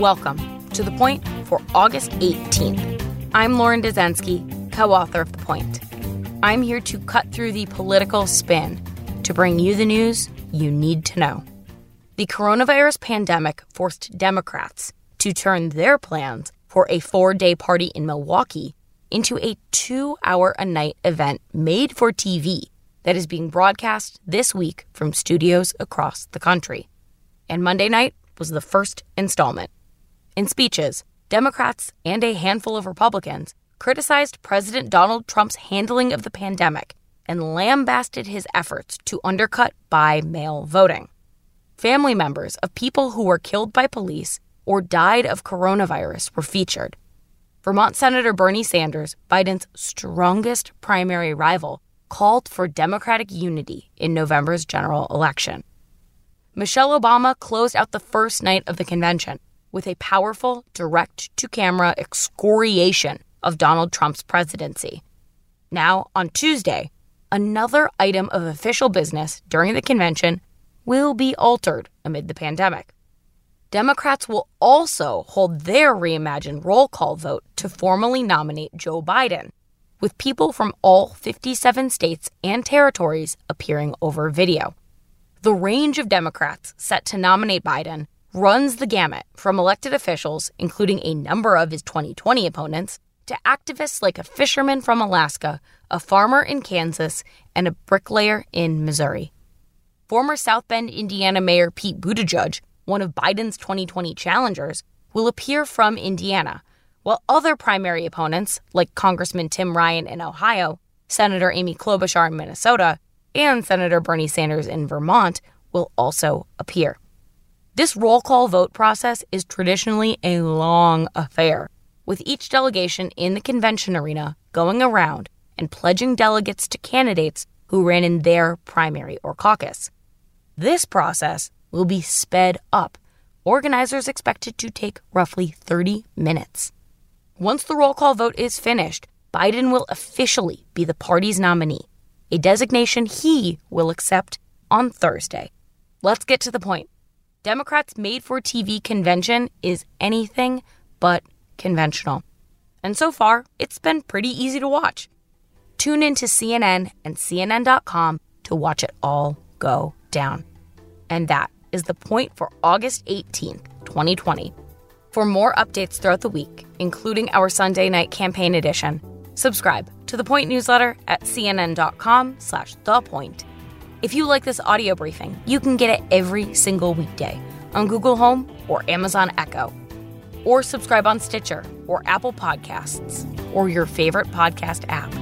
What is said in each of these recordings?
Welcome to The Point for August 18th. I'm Lauren Dezenski, co author of The Point. I'm here to cut through the political spin to bring you the news you need to know. The coronavirus pandemic forced Democrats to turn their plans for a four day party in Milwaukee into a two hour a night event made for TV that is being broadcast this week from studios across the country. And Monday night was the first installment. In speeches, Democrats and a handful of Republicans criticized President Donald Trump's handling of the pandemic and lambasted his efforts to undercut by mail voting. Family members of people who were killed by police or died of coronavirus were featured. Vermont Senator Bernie Sanders, Biden's strongest primary rival, called for Democratic unity in November's general election. Michelle Obama closed out the first night of the convention with a powerful direct to camera excoriation of Donald Trump's presidency. Now, on Tuesday, another item of official business during the convention will be altered amid the pandemic. Democrats will also hold their reimagined roll call vote to formally nominate Joe Biden, with people from all 57 states and territories appearing over video. The range of Democrats set to nominate Biden runs the gamut from elected officials, including a number of his 2020 opponents, to activists like a fisherman from Alaska, a farmer in Kansas, and a bricklayer in Missouri. Former South Bend, Indiana Mayor Pete Buttigieg, one of Biden's 2020 challengers, will appear from Indiana, while other primary opponents, like Congressman Tim Ryan in Ohio, Senator Amy Klobuchar in Minnesota, and Senator Bernie Sanders in Vermont, will also appear. This roll call vote process is traditionally a long affair, with each delegation in the convention arena going around and pledging delegates to candidates who ran in their primary or caucus. This process will be sped up. Organizers expect it to take roughly 30 minutes. Once the roll call vote is finished, Biden will officially be the party's nominee, a designation he will accept on Thursday. Let's get to the point. Democrats' made for TV convention is anything but conventional. And so far, it's been pretty easy to watch. Tune in to CNN and CNN.com to watch it all go down. And that is the point for August 18th, 2020. For more updates throughout the week, including our Sunday night campaign edition, subscribe to the Point newsletter at cnn.com slash the point. If you like this audio briefing, you can get it every single weekday on Google Home or Amazon Echo. Or subscribe on Stitcher or Apple Podcasts or your favorite podcast app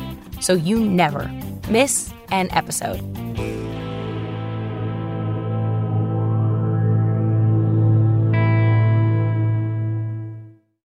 so you never miss an episode.